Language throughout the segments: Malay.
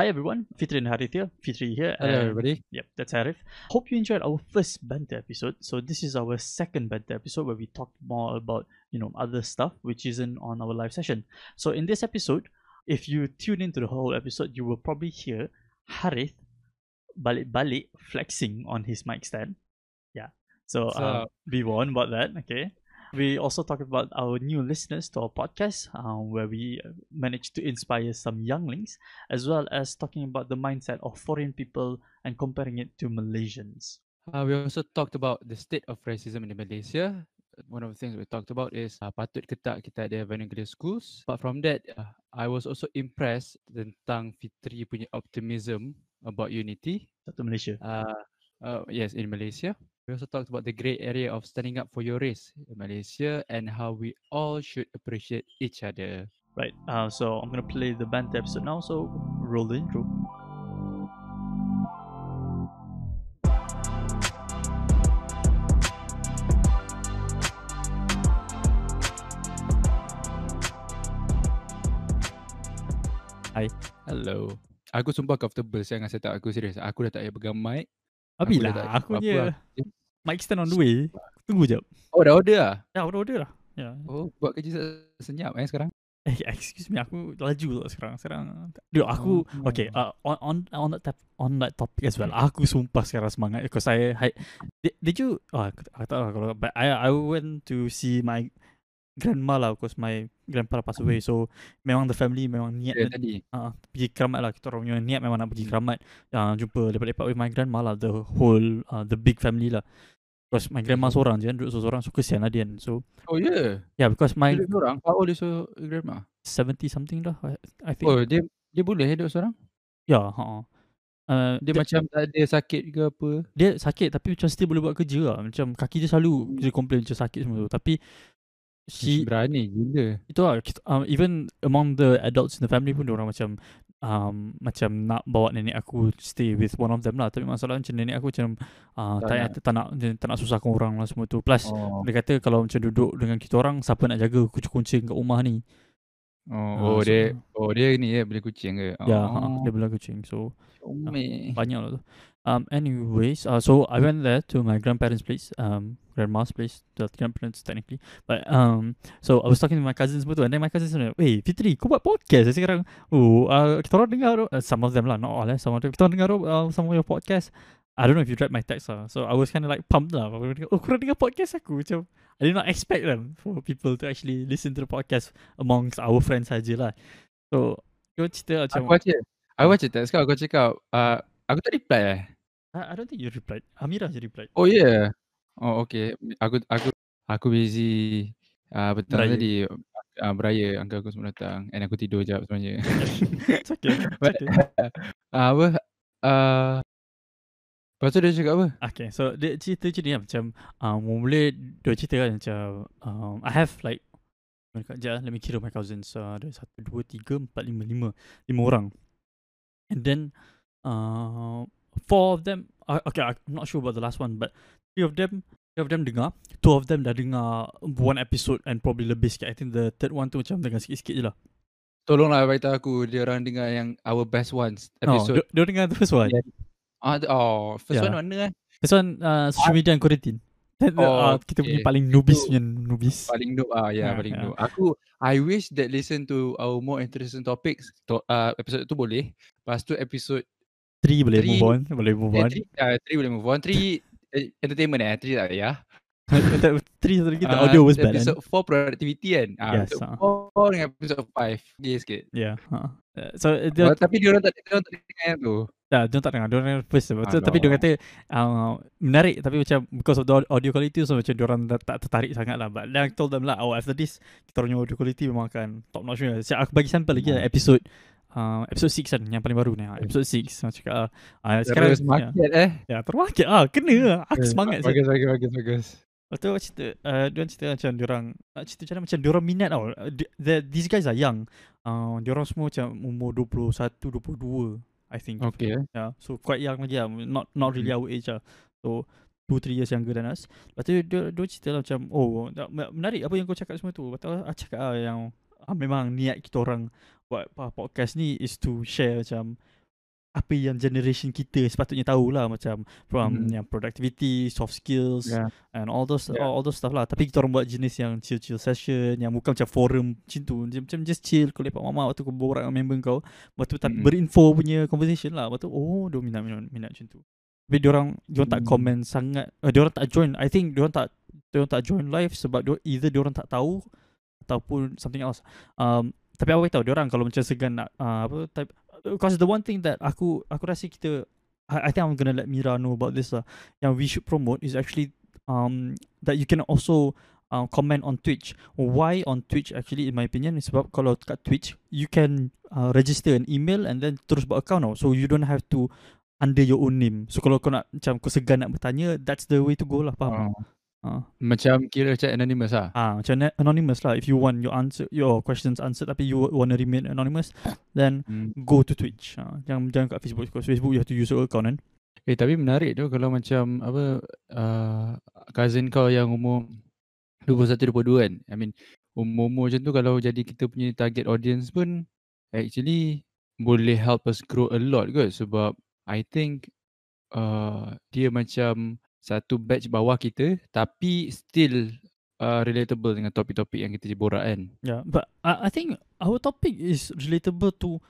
Hi everyone, Fitri and Harith here. Fitri here. Hello, everybody. Yep, that's Harith. Hope you enjoyed our first banter episode. So this is our second banter episode where we talked more about you know other stuff which isn't on our live session. So in this episode, if you tune into the whole episode, you will probably hear Harith balik-balik flexing on his mic stand. Yeah. So What's uh, be warned about that. Okay. We also talked about our new listeners to our podcast, uh, where we managed to inspire some younglings, as well as talking about the mindset of foreign people and comparing it to Malaysians. Uh, we also talked about the state of racism in Malaysia. One of the things we talked about is uh, patut ke tak kita ada vernacular schools. But from that, uh, I was also impressed tentang Fitri punya optimism about unity. Satu Malaysia. Uh, uh, yes, in Malaysia. We also talked about the great area of standing up for your race in Malaysia and how we all should appreciate each other. Right. Uh, so I'm gonna play the band episode now. So roll the intro. Hi. Hello. Aku sumpah comfortable saya dengan setup aku serius. Aku dah tak payah pegang mic. Abi dah lah, tak aku apa-apa punya lah. Mic stand on the way. Tunggu jap. Oh, dah order lah? Ya, udah order lah. Ya. Oh, buat kerja se- senyap eh sekarang. Eh, excuse me, aku laju tak sekarang. Sekarang, Dude, aku Oh. okay. Uh, on on on that tap, on that topic as well. Aku sumpah sekarang semangat because I, I did, did you? Oh, aku, aku tak tahu lah kalau but I I went to see my grandma lah because my grandpa passed away. So memang the family memang niat nak tadi. uh, pergi keramat lah. Kita orang punya niat memang nak pergi keramat. Uh, jumpa lepak-lepak with my grandma lah. The whole uh, the big family lah. Because my grandma seorang je kan, duduk seorang so kesian lah dia kan. So Oh. Yeah. yeah, because my Dia duduk seorang. How old is your grandma? 70 something dah I, I think. Oh, dia dia boleh eh duduk seorang? Ya, ha. Uh, Dia dia, macam tak ada sakit ke apa? dia sakit tapi macam still boleh buat kerja lah. Macam kaki dia selalu Hmm. dia complain macam sakit semua tu. Tapi she berani gila. itu lah kita, um, even among the adults in the family pun orang macam um, macam nak bawa nenek aku stay with one of them lah. Tapi masalah macam nenek aku macam uh, Tak tak, nak. tak, nak tak nak susahkan orang lah semua tu. Plus Oh. dia kata kalau macam duduk dengan kita orang siapa nak jaga kucing-kucing kat rumah ni. Oh, Ah, oh so- dia oh dia ni ya beli kucing ke? Ya, oh. ha, dia bela kucing. So Comel. banyak lah tu. Um, anyways, uh, so I went there to my grandparents' place, um, grandma's place, the grandparents technically. But um, so I was talking to my cousins tu, and then my cousins said, "Hey, Fitri, kau buat podcast eh sekarang? Oh, uh, kita orang dengar, uh, some of them lah, not all eh, some of them. Kita orang dengar uh, some of your podcast. I don't know if you read my text lah. So I was kind of like pumped lah. Oh, korang dengar podcast aku macam. I did not expect them for people to actually listen to the podcast amongst our friends saja lah. So kau cerita macam. Aku baca. Aku baca teks kau aku cakap uh, aku tak reply eh. I, I don't think you replied. Amira je replied. Oh. Yeah. Oh okay. Aku aku aku busy uh, petang Beraya. tadi uh, beraya uncle aku semua datang and aku tidur jap sebenarnya. It's okay. It's But- okay. uh, apa uh, Lepas tu dia cakap apa? Okay, so dia cerita macam ni lah, macam um, mula dia cerita kan macam um, I have like Sekejap, let me kira my cousins uh, Ada satu, dua, tiga, empat, lima, lima Lima orang And then uh, Four of them uh, Okay, I'm not sure about the last one But three of them Three of them dengar Two of them dah dengar One episode And probably lebih sikit I think the third one tu macam dengar sikit-sikit je lah Tolonglah beritahu aku dia orang dengar yang our best ones No, episode. dia, dia dengar the first one Yeah. Ah, d- oh, first Yeah. one mana eh? First one uh, social media and quarantine Then, Oh, uh, Kita punya okay. paling nubis Itu- punya nubis Paling noob ah, ya Ah, yeah, paling yeah. noob. Aku I wish that listen to our more interesting topics. To, uh, episode tu boleh. Lepas tu episode Three boleh Three- move on Boleh move eh, on three, uh, three boleh move on. Three eh, entertainment eh, three tak ya. Three satu lagi the Ah, audio was bad kan Episode 4 productivity kan. Ah, Yes, episode ah. 4 dengan episode 5. Gay sikit. Yeah uh. Uh, So uh, dia Oh, tapi dia orang tak dia orang tak dengar yang tu. Dah, dia tak dengar. Dia orang first. Betul, tapi dia kata uh, menarik tapi macam because of the au- audio quality so macam dia orang tak tertarik sangat lah. But then I told them lah, oh after this kita punya audio quality memang akan top notch punya. So, aku bagi sampel lagi lah Hmm. episode uh, episode 6 kan yang paling baru ni. ah, Episode 6. Macam cakap ah, ah, sekarang Terus ya, market eh. ya termarket ah kena lah. Aku Eh, semangat. Bagus bagus bagus bagus. Lepas tu aku cerita uh, Dia cerita macam Diorang Nak cerita macam Macam diorang minat tau uh, di- the, These guys are young uh, Diorang semua macam Umur 21 22 I think Okay. Yeah, so quite young lagi lah. Not not really Hmm. our age lah. So two three years younger than us. Lepas tu dia, dia cerita lah macam oh menarik apa yang kau cakap semua tu. Lepas tu aku cakap lah yang ah, memang niat kita orang buat podcast ni is to share macam apa yang generation kita sepatutnya tahu lah macam from Hmm. yang productivity, soft skills Yeah. and all those Yeah. all, all those stuff lah. Tapi kita orang buat jenis yang chill chill session yang bukan macam forum macam tu. Macam, macam just chill kau lepak mama waktu kau borak dengan member kau. Lepas tu tapi Mm-mm. berinfo punya conversation lah. Lepas tu oh dia minat minat, minat macam tu. Tapi diorang diorang tak Hmm. komen sangat. Uh, diorang tak join. I think diorang tak diorang tak join live sebab diorang, either diorang tak tahu ataupun something else. Um, tapi aku tahu diorang kalau macam segan nak uh, apa type because the one thing that aku aku rasa kita I, I think I'm gonna let Mira know about this lah. Yang we should promote is actually um that you can also uh, comment on Twitch. Why on Twitch actually in my opinion is sebab kalau kat Twitch you can uh, register an email and then terus buat account tau. So you don't have to under your own name. So kalau kau nak macam kau segan nak bertanya that's the way to go lah faham? Oh. Uh. Macam kira chat anonymous lah. Ah, macam anonymous lah. If you want your answer, your questions answered, tapi you want to remain anonymous, then Hmm. go to Twitch. Ah, jangan jangan kat Facebook. Because Facebook you have to use your account kan. Eh tapi menarik tu kalau macam apa uh, cousin kau yang umur 21 22 kan. I mean umur-umur macam tu kalau jadi kita punya target audience pun actually boleh help us grow a lot kot sebab I think uh, dia macam satu batch bawah kita tapi still uh, relatable dengan topik-topik yang kita borak kan. Yeah, but I, I think our topic is relatable to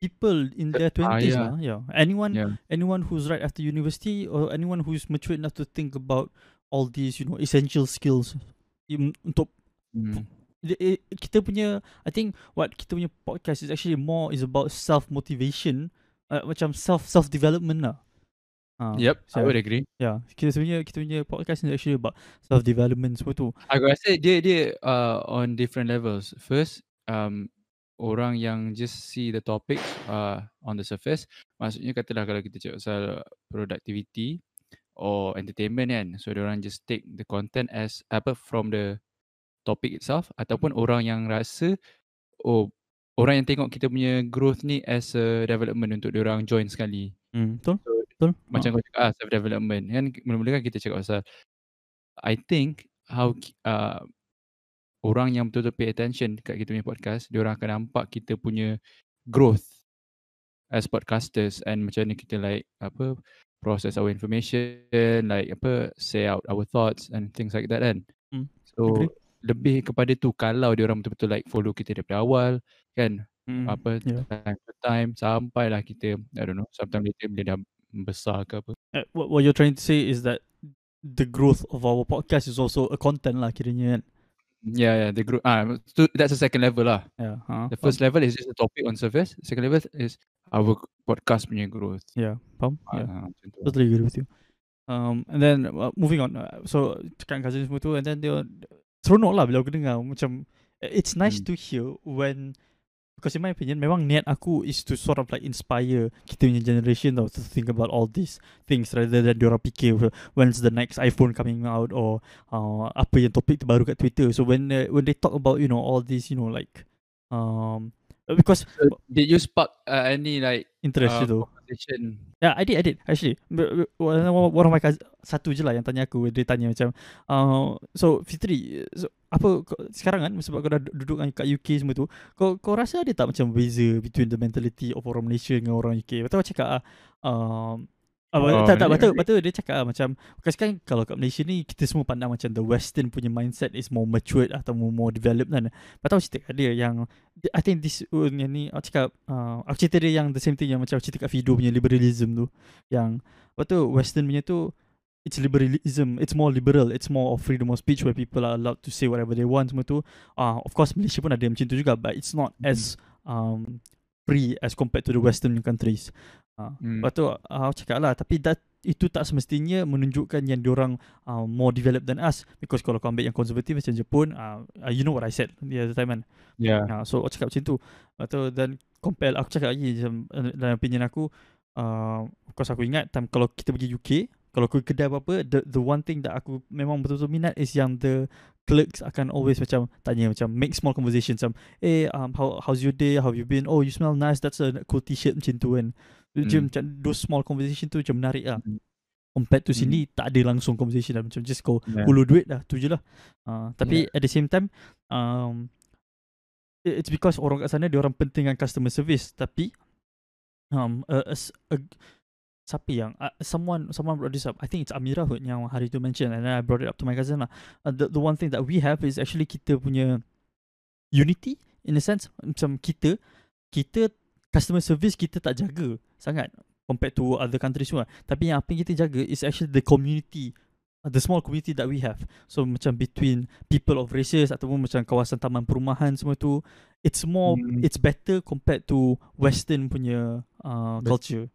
people in their Ah, twenties yeah. lah. Yeah, anyone Yeah. anyone who's right after university or anyone who's mature enough to think about all these you know essential skills untuk i- kita punya I think what kita punya podcast is actually more is about self motivation uh, macam self self development lah. Uh, Yep, I so, would agree. yeah, kita sebenarnya kita punya podcast is actually about self development semua tu. Aku rasa dia dia uh, on different levels. First, um, orang yang just see the topic uh, on the surface, maksudnya katalah kalau kita cakap pasal productivity or entertainment kan, so orang just take the content as apa from the topic itself ataupun orang yang rasa oh orang yang tengok kita punya growth ni as a development untuk orang join sekali. Hmm, betul? So, Betul? Macam kau cakap ah, self development kan mula-mula kan kita cakap pasal I think how uh, orang yang betul-betul pay attention dekat kita punya podcast, dia orang akan nampak kita punya growth as podcasters and macam mana kita like apa process our information, like apa say out our thoughts and things like that kan. Hmm, So agree. lebih kepada tu kalau dia orang betul-betul like follow kita daripada awal kan Hmm, apa yeah. time to time sampailah kita I don't know sometimes later bila dah besar ke apa. Uh, what, what you're trying to say is that the growth of our podcast is also a content lah kiranya kan. Yeah, yeah, the group. Ah, so that's the second level lah. Yeah. Uh, The first level is just a topic on surface. Second level is our podcast punya growth. Yeah, faham? Yeah. Ah, macam tu. Totally agree with you. Um, and then uh, moving on. Uh, so cakap dengan cousin semua tu and then dia seronok lah bila aku dengar macam it's nice Hmm. to hear when because in my opinion memang niat aku is to sort of like inspire kita punya generation tau to think about all these things rather than diorang fikir when's the next iPhone coming out or uh, apa yang topik terbaru kat Twitter. So when uh, when they talk about you know all these you know like um because So, did you spark uh, any like interest uh, tu. conversation? Yeah, I did, I did actually. One of my cousin, satu je lah yang tanya aku. Dia tanya macam, uh, so Fitri, so, apa sekarang kan sebab kau dah duduk kan kat UK semua tu, kau kau rasa ada tak macam beza between the mentality of orang Malaysia dengan orang UK? Betul aku cakap ah, um, Oh, Oh, tak, tak, betul, betul. Dia cakap ah, macam Because kan kalau kat Malaysia ni Kita semua pandang macam The western punya mindset Is more matured Atau more, more developed kan. Tu aku cerita kat dia yang I think this uh, yang ni Aku cakap uh, Aku cerita dia yang The same thing yang Macam aku cerita kat Fido punya liberalism tu. Yang Lepas tu western punya tu It's liberalism It's more liberal It's more of freedom of speech Where people are allowed to say Whatever they want semua tu. Uh, Of course Malaysia pun ada macam tu juga But it's not as um, Free as compared to the western countries uh, Hmm. Lepas tu uh, aku cakap lah Tapi that, itu tak semestinya menunjukkan yang diorang uh, more developed than us. Because kalau kau ambil yang konservatif macam Jepun uh, You know what I said the other time kan? Yeah. uh, So aku cakap macam tu. Lepas tu dan compare Aku cakap lagi macam uh, Dalam opinion aku uh, Of course aku ingat time Kalau kita pergi UK Kalau aku kedai apa-apa the, the one thing that aku memang betul-betul minat Is yang the clerks akan always macam Tanya macam Make small conversation Macam Eh um, how, how's your day? How have you been? Oh you smell nice. That's a cool t-shirt macam tu kan Macam, Hmm. macam those small conversation tu macam menarik lah. Hmm. Compared to sini Tak ada langsung conversation lah. Macam just kau Yeah. Hulu duit dah Tu je lah. Uh, Tapi at the same time um, it- It's because orang kat sana Dia orang pentingkan customer service. Tapi um a, a, a siapa yang uh, someone someone brought this up. I think it's Amira kot yang hari tu mention and then I brought it up to my cousin lah. Uh, the, the one thing that we have is actually kita punya unity in a sense. Macam kita kita customer service kita tak jaga sangat compared to other countries semua tapi yang apa yang kita jaga is actually the community uh, the small community that we have so macam between people of races ataupun macam kawasan taman perumahan semua tu it's more Hmm. it's better compared to western punya uh, culture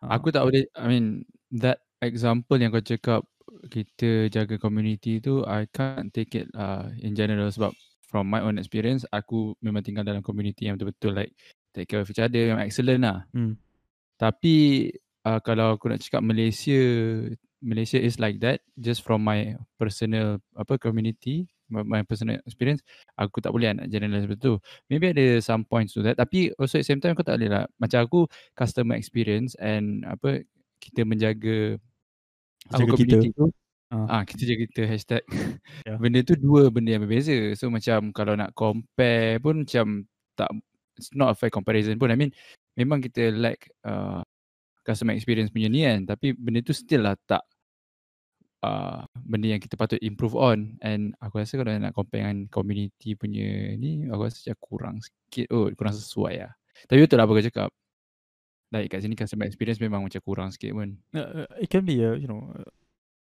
Uh, Aku tak boleh I mean that example yang kau cakap kita jaga community tu I can't take it uh, in general sebab from my own experience aku memang tinggal dalam community yang betul-betul like take care of each other memang excellent lah. hmm. Tapi uh, kalau aku nak cakap Malaysia Malaysia is like that. Just from my personal apa community my, my personal experience aku tak boleh nak generalize betul maybe ada some points to that. Tapi also at same time kau tak boleh lah. Macam aku customer experience and apa kita menjaga Jaga kita. community tu. Ah. ah kita jaga kita hashtag. Ya. benda tu dua benda yang berbeza. So macam kalau nak compare pun macam tak it's not a fair comparison pun. I mean memang kita like uh, customer experience punya ni kan tapi benda tu still lah tak uh, benda yang kita patut improve on. And aku rasa kalau nak compare dengan community punya ni aku rasa macam kurang sikit oh kurang sesuai lah. Tapi betul lah apa kau cakap. Like kat sini customer experience memang macam kurang sikit pun. Uh, uh, it can be a you know uh,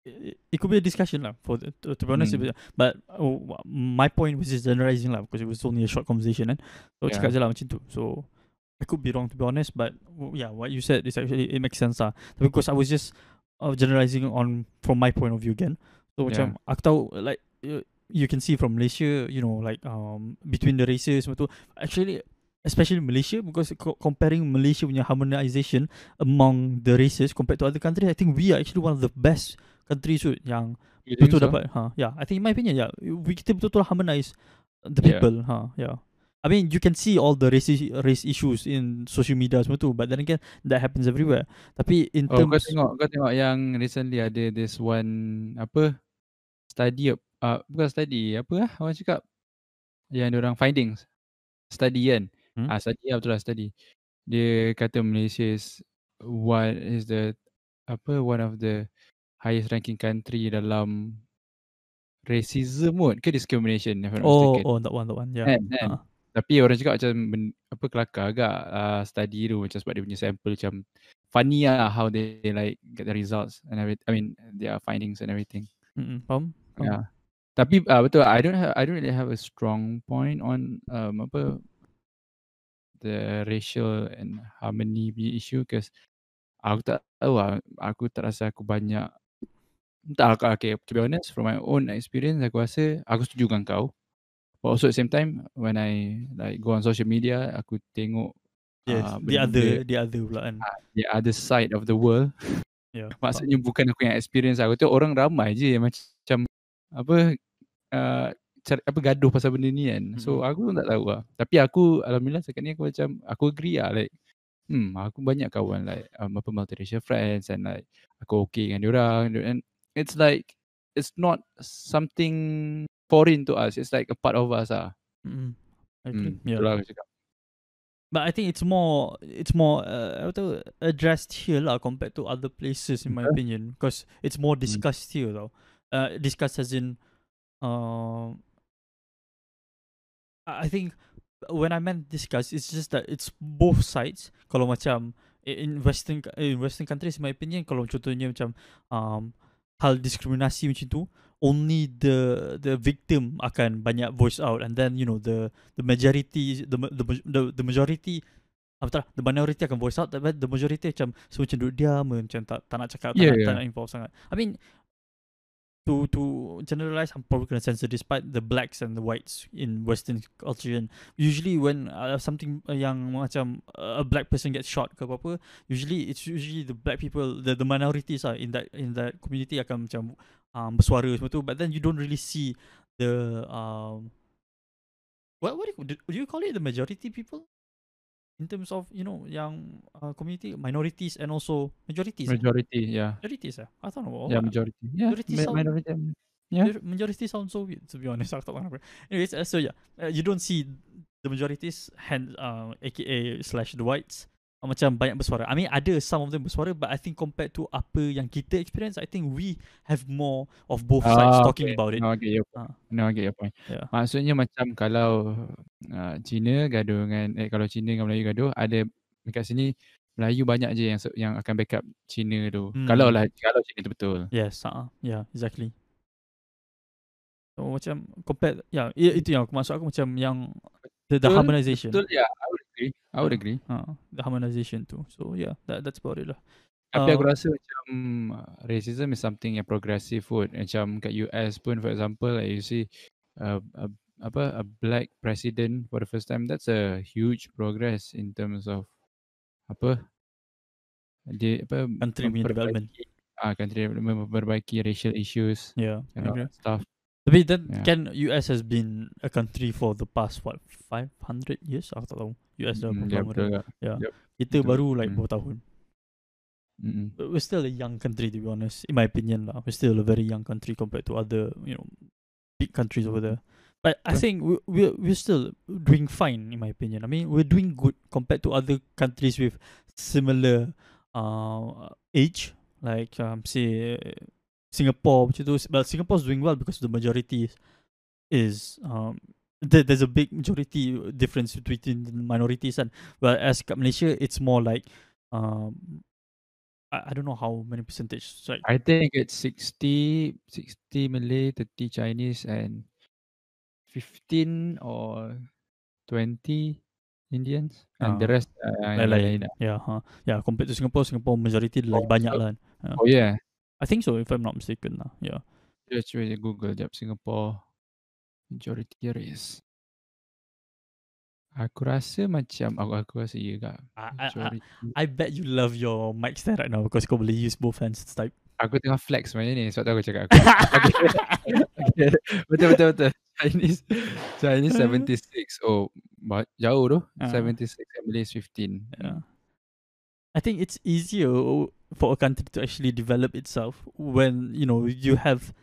it, it could be a discussion lah for the, to, to be honest Hmm. but, oh, my point was just generalizing lah because it was only a short conversation kan. So Yeah. cakap je lah macam tu. So I could be wrong to be honest but yeah what you said is actually it makes sense lah because I was just uh, generalizing on from my point of view again. So macam aku tahu like you, you can see from Malaysia you know like um between the races tu. Actually especially Malaysia because co- comparing Malaysia punya harmonisation among the races compared to other countries I think we are actually one of the best countries tu yang You betul so? dapat ha yeah. I think in my opinion yeah we kita betul-betul harmonise the Yeah. people ha yeah I mean you can see all the race race issues in social media semua tu but then again that happens everywhere. Tapi in Oh kau terms tengok kau tengok yang recently ada this one apa? Study uh, bukan study apa lah orang cakap? Yang orang findings. Study kan? Hmm? ah study lah betul lah study. Dia kata Malaysia is one is the apa one of the highest ranking country dalam racism kot ke discrimination if I'm oh mistaken? oh that one that one yeah. Kan, kan? Ah. Tapi orang cakap macam ben, apa kelakar agak uh, study tu macam sebab dia punya sample macam funny lah how they like get the results and everything. I mean their findings and everything. Mm-mm, faham faham. Yeah. Tapi uh, betul I don't have I don't really have a strong point on um, apa the racial and harmony punya issue because aku tak tahu lah, aku tak rasa aku banyak tak okay, to be honest from my own experience aku rasa aku setuju dengan kau but also at the same time when I like go on social media aku tengok yes ah, the other the other pula kan the other side of the world yeah Maksudnya bukan aku yang experience aku tu orang ramai je yang macam apa uh, cari, apa gaduh pasal benda ni kan. So Mm-mm. aku pun tak tahu lah. Tapi aku alhamdulillah sekarang ni aku macam aku agree lah like hmm aku banyak kawan like um, apa multiracial friends and like aku okay dengan diorang and it's like it's not something foreign to us. It's like a part of us ah. Mm-mm. I agree Hmm, yeah itulah aku cakap. But I think it's more it's more uh, apa addressed here lah compared to other places in my opinion because it's more Hmm. discussed here though. Uh, discussed as in um I I think when I meant discuss it's just that it's both sides. Kalau macam in western in western countries in my opinion kalau contohnya macam um hal diskriminasi macam tu only the the victim akan banyak voice out and then you know the the majority the the the, the majority apa tak the minority akan voice out tapi the majority macam semua macam duduk diam macam tak tak nak cakap tak, Yeah, nak, tak yeah. nak involve sangat I mean to to generalize I'm probably gonna censor despite the blacks and the whites in western culture. And usually when uh, something yang macam a black person gets shot ke apa-apa usually it's usually the black people the, the minorities are in that in that community akan macam um, bersuara semua tu. But then you don't really see the um what what do you, do you call it? The majority people in terms of you know yang uh, community minorities and also majorities eh? Majority, yeah. majorities eh? I don't know Yeah, majority. Yeah, Majority ma- sound- minority. Yeah. Major- Majority sounds so weird to be honest. Aku tak tahu kenapa. Anyways, uh, so yeah, uh, you don't see the majorities hand uh, aka slash the whites macam banyak bersuara. I mean ada some of them bersuara but I think compared to apa yang kita experience I think we have more of both sides Ah, talking okay. about it. No, I get your Ah. point. No, I get your point. Yeah. Maksudnya macam kalau uh, Cina gaduh dengan eh kalau Cina dengan Melayu gaduh ada dekat sini Melayu banyak je yang yang akan backup Cina tu. Hmm. Kalau lah kalau Cina tu betul. Yes, uh, yeah, exactly. So macam compared yeah, itu yang aku maksud aku macam yang the, the Betul, harmonization. Betul ya, I would agree. I would Yeah. agree. Uh, the harmonization too. So yeah, that that's about it lah. Tapi aku Uh, rasa macam uh, racism is something yang progressive pun. Macam kat US pun for example like you see uh, a, apa a black president for the first time that's a huge progress in terms of apa dia apa Country development. ah country development memperbaiki racial issues Yeah, agree. that stuff. Tapi then Yeah. kan US has been a country for the past what 500 years aku tak tahu. US dah Mm, berapa ya betul dah. juga. Yeah. Yup, Kita betul. baru like Mm. tahun. Mm-mm. But We're still a young country to be honest. In my opinion lah. We're still a very young country compared to other, you know, big countries over there. But I think we we're, we're still doing fine in my opinion. I mean, we're doing good compared to other countries with similar uh age like um say Singapore macam tu. Well, Singapore's doing well because the majority is, um there, there's a big majority difference between the minorities and whereas kat Malaysia it's more like um I, I don't know how many percentage like I think it's 60 60 Malay, 30 Chinese and 15 or 20 Indians and the Ah, rest uh, lain-lain. lain-lain. Yeah, huh. yeah. Compared to Singapore, Singapore majority lagi Oh, banyak so- lah. kan. Yeah. Oh yeah. I think so if I'm not mistaken lah. Yeah. Just try to Google jap Singapore majority race. Aku rasa macam aku aku rasa ya kak. I, I, I. I bet you love your mic stand right now because kau boleh use both hands type. Aku tengah flex sebenarnya ni sebab tu aku cakap aku. okay. Betul betul betul. Chinese Chinese 76. Oh, jauh tu. Ah. 76 and Malay is 15. Yeah. I think it's easier for a country to actually develop itself when you know you have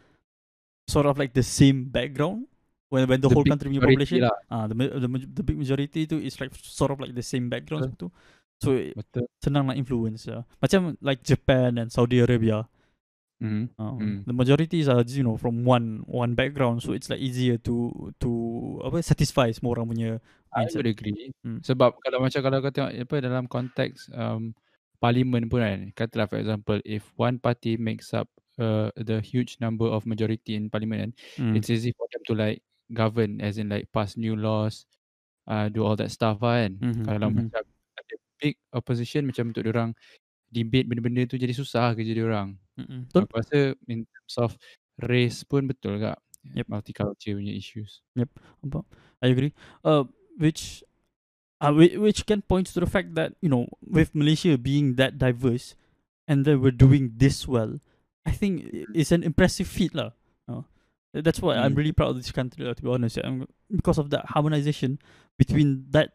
sort of like the same background when when the, whole country population lah. ah the, the the big majority tu is like sort of like the same background tu so it- Betul. senang nak influence ya. Macam like Japan and Saudi Arabia Hmm. um, Hmm. the majorities are you know from one one background so it's like easier to to apa satisfy semua orang punya I mindset. would agree. Hmm. Sebab kalau macam kalau kau tengok apa dalam konteks um, parlimen pun kan, katalah for example if one party makes up uh, the huge number of majority in parliament kan, Mm. it's easy for them to like govern as in like pass new laws, uh, do all that stuff lah kan. Mhm, Kalau mhm. macam ada big opposition macam untuk orang debate benda-benda tu jadi susah kerja dia orang. Mm-mm. Betul? Aku rasa in terms of race pun betul kak. Yep. Multicultural punya issues. Apa? I agree. Uh, which, uh, which, can point to the fact that you know, with Malaysia being that diverse, and that we're doing this well, I think it's an impressive feat, lah. That's why I'm Mm. really proud of this country, to be honest. Um, because of that harmonization between that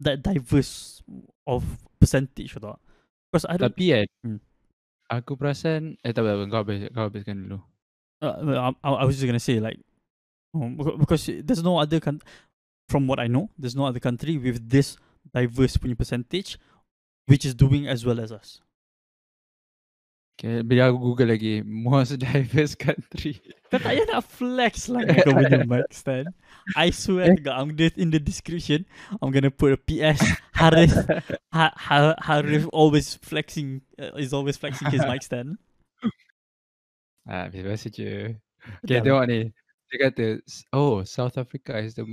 that diverse of percentage, tau. Because I don't. Tapi kan, Hmm. aku perasan, eh tak apa, kau, habis, kau habiskan dulu. Uh, I, I was just gonna say like, um, because there's no other country, from what I know, there's no other country with this diverse punya percentage, which is doing as well as us. Okay, biar aku google lagi. Most diverse country. Tak payah nak flex lah kau punya mic stand. I swear to God, I'm gonna in the description, I'm gonna put a PS. Harith, ha, ha, Harith always flexing, uh, is always flexing his mic stand. ah, biasa je. Okay, tengok ni. Dia kata, oh, South Africa is the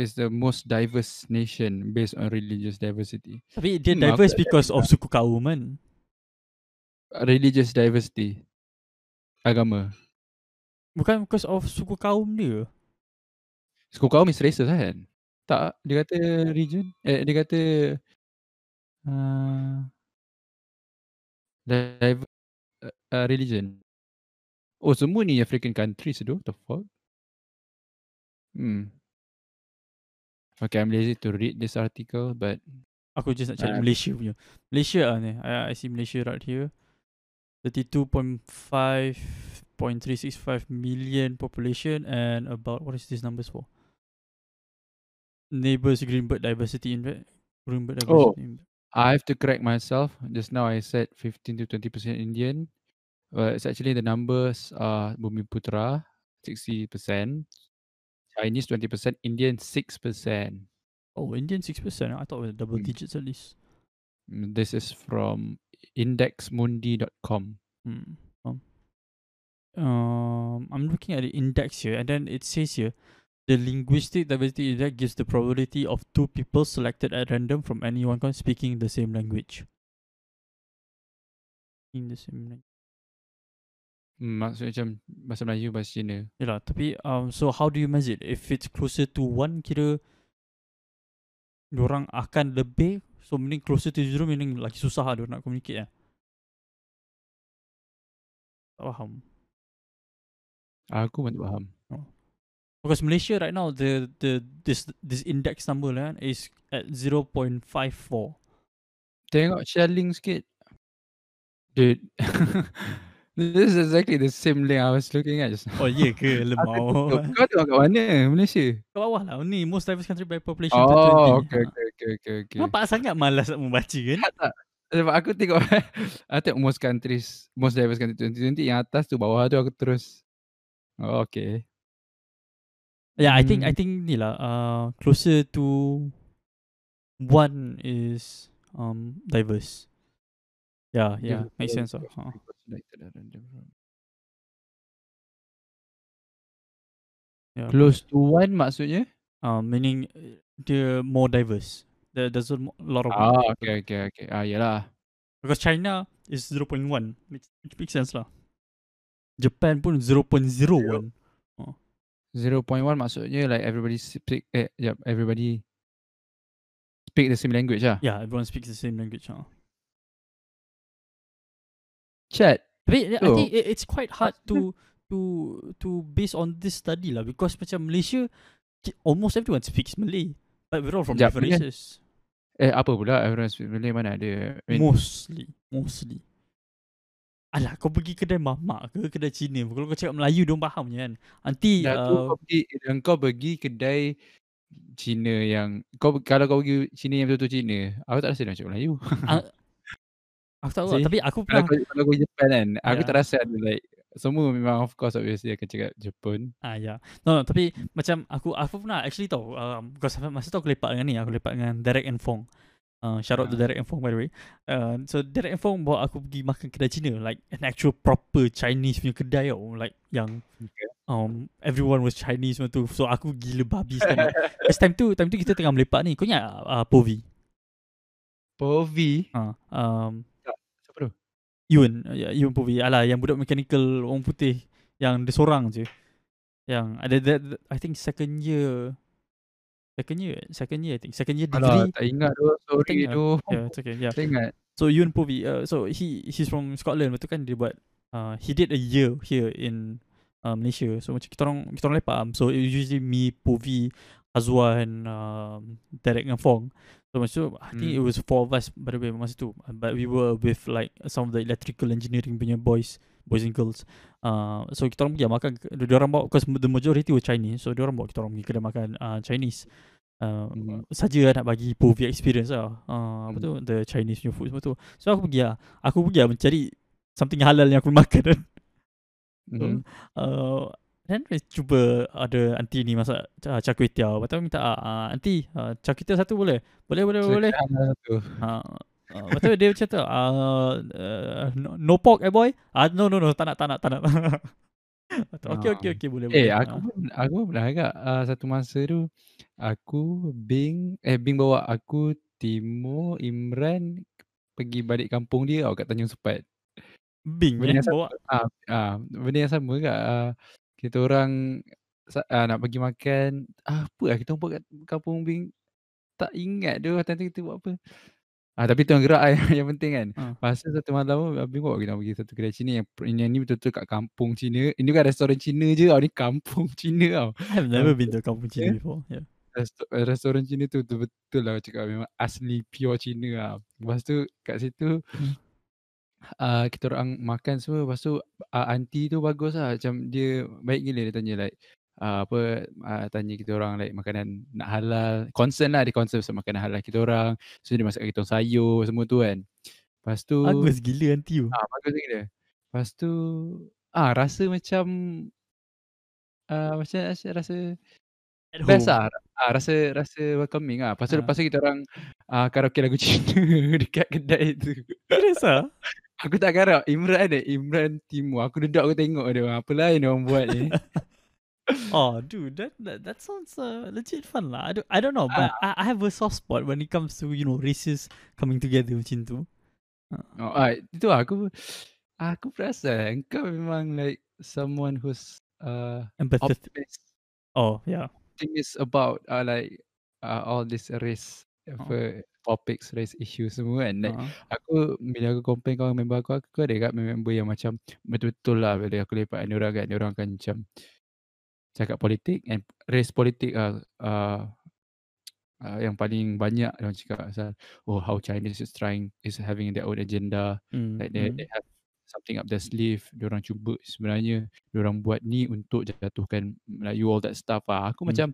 is the most diverse nation based on religious diversity. Tapi dia Hmm, diverse because of suku kaum kan. Religious diversity. Agama. Bukan because of suku kaum dia. Suku kaum is racist kan? Tak, dia kata region. Eh, dia kata uh, diver, uh, uh, religion. Oh, semua ni African countries tu. What the fuck? Hmm. Okay, I'm lazy to read this article, but Aku just nak cari Ah. Malaysia punya. Malaysia ah ni. I, I see Malaysia right here. 32.5.365 million population and about what is these numbers for? Neighbors Greenbird Diversity Index. Greenbird Oh. Diversity Index. I have to correct myself. Just now I said 15 to 20% Indian. But it's actually the numbers are Bumiputra 60%, Chinese 20%, Indian 6%. Oh, Indian six percent. I thought it was double Mm. digits at least. Mm, This is from indexmundi.com. Hmm. Um, um, I'm looking at the index here, and then it says here, the linguistic diversity index gives the probability of two people selected at random from any one country speaking the same language. In the same language. Hmm, maksudnya macam bahasa Melayu, bahasa Cina. Yalah, tapi um, so how do you measure it? If it's closer to one, kira orang akan lebih. So meaning closer to zero, meaning lagi susah lah nak communicate lah. Tak faham. Aku pun tak faham. Because Malaysia right now the the this this index number lah is at 0.54. Tengok share link sikit. Dude. This is exactly the same link I was looking at just now. Oh ya ke lemau. Kau tengok kat mana? Malaysia? Kat bawah lah ni most diverse country by population Oh, 2020. okay, okay, okay, okay, okay. Nampak sangat malas nak membaca kan? Tak, tak. Sebab aku tengok aku tengok most countries, most diverse country 2020 yang atas tu bawah tu aku terus oh, okay. Yeah, I think I Hmm. think ni lah uh, closer to one is um diverse. Yeah, yeah, makes sense lah. Yeah. Close to one maksudnya? Uh, meaning uh, dia more diverse. There, there's a lot of Ah, okay, okay, okay. Ah, yalah. because China is 0.1 which, which makes sense lah. Japan pun 0.01. 0.1 maksudnya like everybody speak eh yep, everybody speak the same language lah. Yeah, everyone speaks the same language. Huh? Chat. Tapi I Oh. think it, it's quite hard to to to base on this study lah because macam Malaysia almost everyone speaks Malay. But we're all from Sekejap, different kan? races. Eh apa pula everyone speak Malay mana ada? I mean, Mostly. Mostly. Alah, kau pergi kedai mamak ke kedai Cina Kalau kau cakap Melayu, diorang faham je kan Nanti dah uh, kau pergi dan kau pergi kedai Cina yang kau kalau kau pergi Cina yang betul-betul Cina, aku tak rasa dia cakap Melayu. Aku tak tahu lah, See? Tapi aku Kalau pernah kalau kau pergi Japan kan, aku Ya. tak rasa ada like semua memang of course obviously akan cakap Jepun. Ah ya. No, no tapi macam aku aku pernah actually tahu um, masa tu aku lepak dengan ni, aku lepak dengan Derek and Fong. Uh, shout out to Ah. Derek and Fong by the way. Uh, so Derek and Fong bawa aku pergi makan kedai Cina like an actual proper Chinese punya kedai tau like yang Okay. um everyone was Chinese semua tu. So aku gila babi sekali. First time tu time tu kita tengah melepak ni. Kau ingat uh, Povi? Povi. Ha, um Siapa tu? Yun, ya, Yun Povi. Alah yang budak mechanical orang putih yang dia seorang je. Yang ada that, I think second year second year second year I think second year Alah, degree tak ingat tu. Sorry tu. yeah it's okay yeah Tak ingat. so Yun Povi uh, so he he's from Scotland betul kan dia buat uh, he did a year here in uh, Malaysia so macam kita orang kita orang lepak um, so usually me Povi Azwan um, Derek dengan Fong so masa tu I think it Hmm. was four of us by the way masa tu. Uh, but we were with like some of the electrical engineering punya boys boys and girls. Uh, so kita orang pergi makan. Dia orang bawa because the majority were Chinese. So dia orang bawa kita orang pergi kedai makan uh, Chinese. Uh, Mhm. saja lah nak bagi Povi experience lah. Uh, apa Hmm. tu? The Chinese punya food semua tu. So aku pergi lah. Aku pergi lah mencari something halal yang aku makan. Kan Mhm. uh, then cuba ada aunty ni masak uh, char kway teow Lepas tu aku minta uh, aunty uh, char kway teow satu boleh boleh boleh So, boleh jangan satu. uh, uh, Lepas tu dia macam tu uh, uh, no, pork eh boy ah no no no tak nak tak nak tak nak Lepas okay okay okay boleh Eh, boleh aku Ah. pun aku pun pernah agak uh, satu masa tu aku Bing eh Bing bawa aku Timo Imran pergi balik kampung dia tau kat Tanjung Sepat. Bing Benda eh yang sama. bawa Ah, ah, benda yang sama juga. Uh, kita orang ah, nak pergi makan ah, apa lah kita buat kat kampung Bing tak ingat tu nanti kita buat apa. Ah tapi tu yang gerak yang, yang penting kan. Ah. Masa satu malam Abang bawa kita pergi satu kedai Cina yang yang ni betul-betul kat kampung Cina. Ini bukan restoran Cina je tau. Ni kampung Cina tau. I have never been to kampung Cina Yeah. before yeah. Resto, restoran Cina tu betul-betul lah cakap memang asli pure Cina lah. Lepas tu kat situ Hmm. Uh, kita orang makan semua. Lepas tu uh, aunty tu bagus lah. Macam dia baik gila dia tanya like uh, apa uh, tanya kita orang like makanan nak halal. Concern lah dia concern pasal makanan halal kita orang. So dia masukkan kita orang sayur semua tu kan. Lepas tu Bagus gila nanti tu. ah bagus gila. Lepas tu ah rasa macam uh, macam rasa, rasa At best home. lah. Ah, rasa rasa welcoming lah. Lepas tu Ah. lepas tu kita orang uh, karaoke lagu Cina dekat kedai tu. Serius ah? Aku tak garap. Imran ada. Imran Timur. Aku duduk aku tengok dia. Apa lain dia orang buat ni. Oh, dude, that that, that sounds uh, legit fun lah. I don't, I don't know, but I, I have a soft spot when it comes to you know races coming together macam tu. Oh, ah, itu lah aku aku perasan kau memang like someone who's uh Empathetic. optimist, Oh, yeah. optimist about uh, like uh, all this race apa topics race issues semua kan. Like, Uh, aku bila aku compare kau member aku, aku ada kat member yang macam betul-betul lah bila aku lepak dengan orang kan, dia orang akan macam cakap politik and race politik uh, uh, uh, yang paling banyak orang cakap pasal oh how Chinese is trying is having their own agenda mm, like they, mm. they have something up their sleeve dia orang cuba sebenarnya dia orang buat ni untuk jatuhkan Melayu all that stuff ah aku Hmm. macam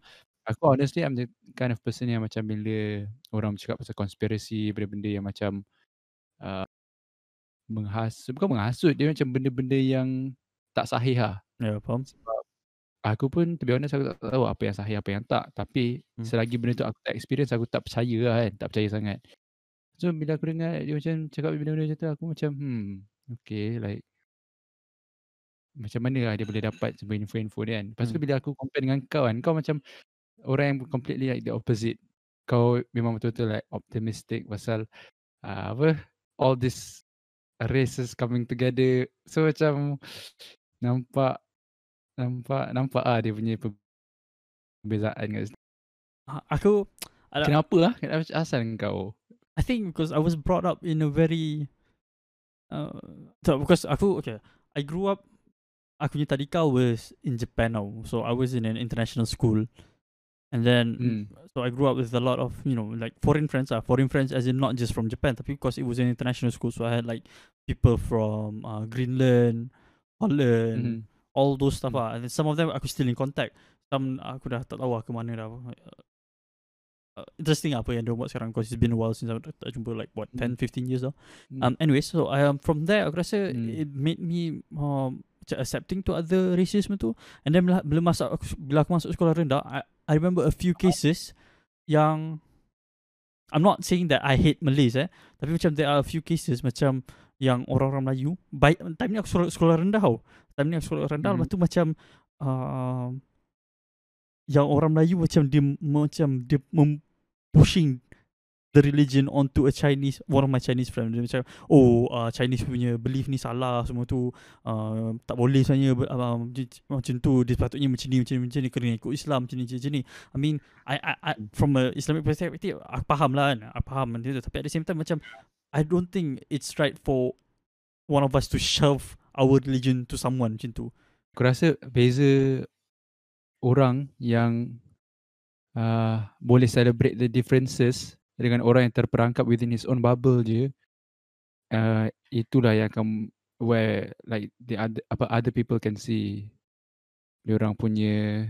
aku honestly I'm the kind of person yang macam bila orang bercakap pasal konspirasi benda-benda yang macam uh, menghasut bukan menghasut dia macam benda-benda yang tak sahih lah Yeah, faham. aku pun to be honest aku tak tahu apa yang sahih apa yang tak tapi Hmm. selagi benda tu aku tak experience aku tak percaya lah kan tak percaya sangat so bila aku dengar dia macam cakap benda-benda macam tu aku macam hmm okay like macam mana lah dia boleh dapat semua info-info dia kan lepas tu Hmm. bila aku compare dengan kau kan kau macam orang yang completely like the opposite kau memang betul-betul like optimistic pasal uh, apa all this races coming together so macam nampak nampak nampak ah dia punya perbezaan kat situ. Ah, Aku, Kenapa lah? Kenapa asal kau? I think because I was brought up in a very uh, so because aku okay, I grew up aku punya tadika was in Japan now. So I was in an international school. And then Hmm. so I grew up with a lot of, you know, like foreign friends are foreign friends as in not just from Japan, tapi because it was an international school. So I had like people from uh, Greenland, Holland, Mhm. all those stuff Hmm. ah. And some of them aku still in contact. Some aku dah tak tahu lah ke mana dah. Uh, interesting apa yang dia buat sekarang because it's been a while since aku tak jumpa like what 10 15 years lah. Hmm. Um anyway so I um, from there aku rasa Hmm. it made me um, accepting to other races macam tu and then bila, bila masuk aku, bila aku masuk sekolah rendah I, I remember a few cases yang I'm not saying that I hate Malays eh tapi macam there are a few cases macam yang orang-orang Melayu baik time ni aku sekolah, sekolah rendah tau time ni aku sekolah rendah Mhm. lepas tu macam uh, yang orang Melayu macam dia macam dia mem- pushing the religion onto a Chinese one of my Chinese friends. Dia macam oh uh, Chinese punya belief ni salah semua tu uh, tak boleh sebenarnya uh, macam, tu. Dia sepatutnya macam ni macam ni macam ni kena ikut Islam macam ni macam ni I mean I, I, I from a Islamic perspective aku faham lah kan. Aku faham tu. Tapi at the same time macam I don't think it's right for one of us to shove our religion to someone macam tu. Aku rasa beza orang yang uh, boleh celebrate the differences dengan orang yang terperangkap within his own bubble je uh, itulah yang akan where like the other apa other people can see orang punya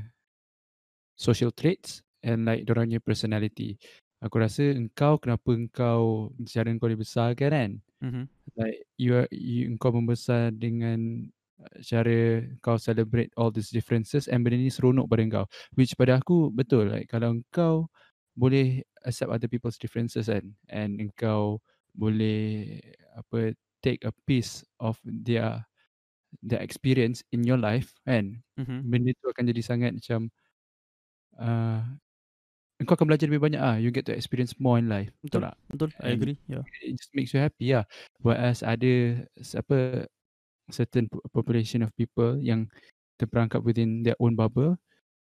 social traits and like orang punya personality. Aku rasa engkau kenapa engkau cara engkau dibesarkan kan mm-hmm. like you are you engkau membesar dengan uh, cara kau celebrate all these differences and benda ni seronok pada engkau which pada aku betul like kalau engkau boleh accept other people's differences kan and engkau boleh apa take a piece of their their experience in your life kan Mm-hmm. benda tu akan jadi sangat macam uh, engkau akan belajar lebih banyak ah you get to experience more in life betul Betul. tak betul I And- agree yeah it just makes you happy lah. Whereas ada apa certain po- population of people yang terperangkap within their own bubble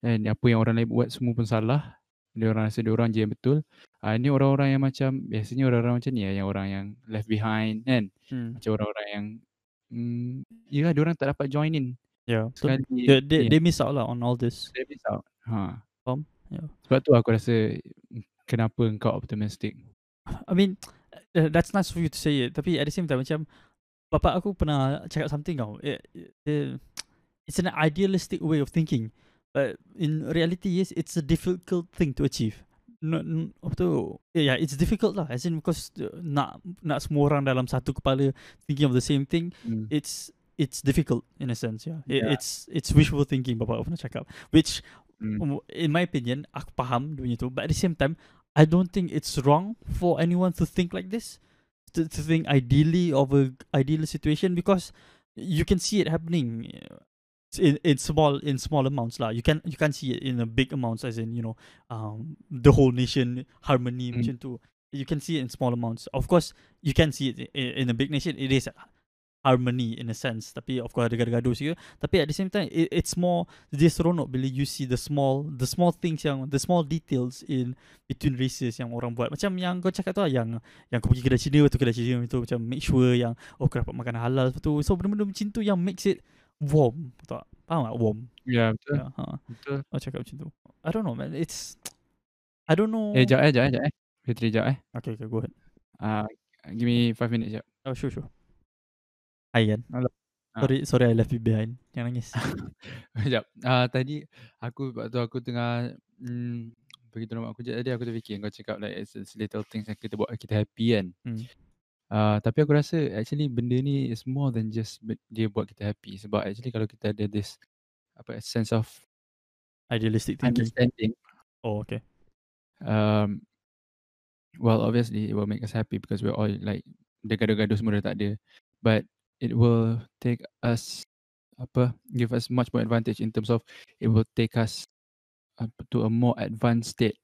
and apa yang orang lain buat semua pun salah. Dia orang rasa dia orang je yang betul. Ah ini orang-orang yang macam biasanya orang-orang macam ni lah, yang orang yang left behind kan. hmm. Macam orang-orang yang hmm ya dia orang tak dapat join in yeah betul sekali. they, they, ni, they miss out lah on all this they miss out. Ha. Faham? Ya. Sebab tu aku rasa mm, kenapa engkau optimistic. I mean uh, that's nice for you to say it tapi at the same time macam bapak aku pernah cakap something tau it, it, it's an idealistic way of thinking But in reality, yes, it's a difficult thing to achieve. Not, n- apa tu? Yeah, yeah, it's difficult lah. As in because uh, nak nak semua orang dalam satu kepala thinking of the same thing, Mm. it's it's difficult in a sense. Yeah, It- Yeah. it's it's wishful thinking. Bapak pernah cakap, which Mm. in my opinion, aku faham dia punya tu. But at the same time, I don't think it's wrong for anyone to think like this. To, to think ideally of a ideal situation because you can see it happening in in small in small amounts lah. You can you can see it in a big amounts as in you know um the whole nation harmony Mm. macam tu. You can see it in small amounts. Of course, you can see it in, in a big nation. It is harmony in a sense. Tapi of course ada gaduh-gaduh sikit. Tapi at the same time, it, it's more dia seronok bila you see the small the small things yang the small details in between races yang orang buat. Macam yang kau cakap tu lah, yang yang kau pergi kedai Cina betul kedai Cina itu macam make sure yang oh kau dapat makan halal betul. So benda-benda macam tu yang makes it warm. Betul tak? Faham tak? Warm. Ya, betul. Ya, ha. Betul. Kau cakap macam tu. I don't know man. It's I don't know. Eh, jap eh, jap eh, jap eh. Fitri, jap eh. Okay, okay, go ahead. Uh, give me five minutes, jap. Oh, sure, sure. Hai kan? Hello. Ah. Sorry, sorry I left you behind. Jangan nangis. Sekejap. Uh, tadi aku waktu aku tengah mm, pergi tolong aku je tadi aku terfikir kau cakap like it's, it's little things yang kita buat kita happy kan. Hmm. Uh, tapi aku rasa actually benda ni is more than just dia buat kita happy sebab actually kalau kita ada this apa sense of Idealistic thinking. understanding Oh, okay. um well obviously it will make us happy because we're all like the gaduh-gaduh semua dah tak ada but it will take us apa give us much more advantage in terms of it will take us uh, to a more advanced state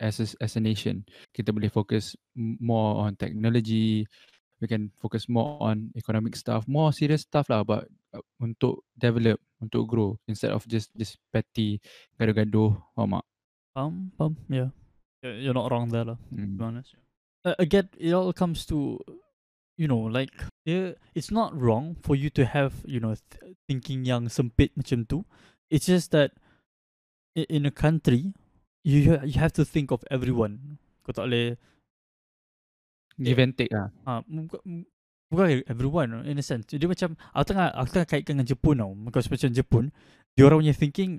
as a, as a nation kita boleh focus m- more on technology we can focus more on economic stuff more serious stuff lah about uh, untuk develop untuk grow instead of just this petty gaduh-gaduh faham tak? Um, um, yeah. You're not wrong there lah. to Hmm. be honest. Uh, again, it all comes to, you know, like it's not wrong for you to have, you know, th- thinking yang sempit macam tu. It's just that in a country, you you have to think of everyone. Kau tak boleh give and take lah Ah, bukan, bukan everyone in a sense. Dia macam aku tengah aku tengah kaitkan dengan Jepun tau. Because macam Jepun, dia orang punya thinking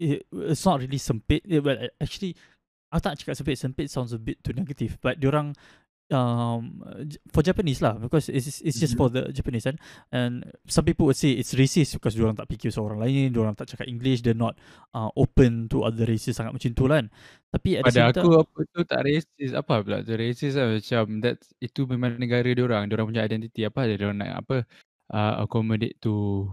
it, it's not really sempit. It, well, actually aku tak cakap sempit. Sempit sounds a bit too negative. But dia orang um for Japanese lah because it's it's just for the Japanese kan? And some people would say it's racist because orang tak fikir seorang lain orang tak cakap English they're not uh, open to other races sangat macam tu kan? Tapi the Pada aku apa tu tak racist apa pula? Tu racist lah macam that itu memang negara dia orang. Dia orang punya identiti apa? Dia orang nak apa uh, accommodate to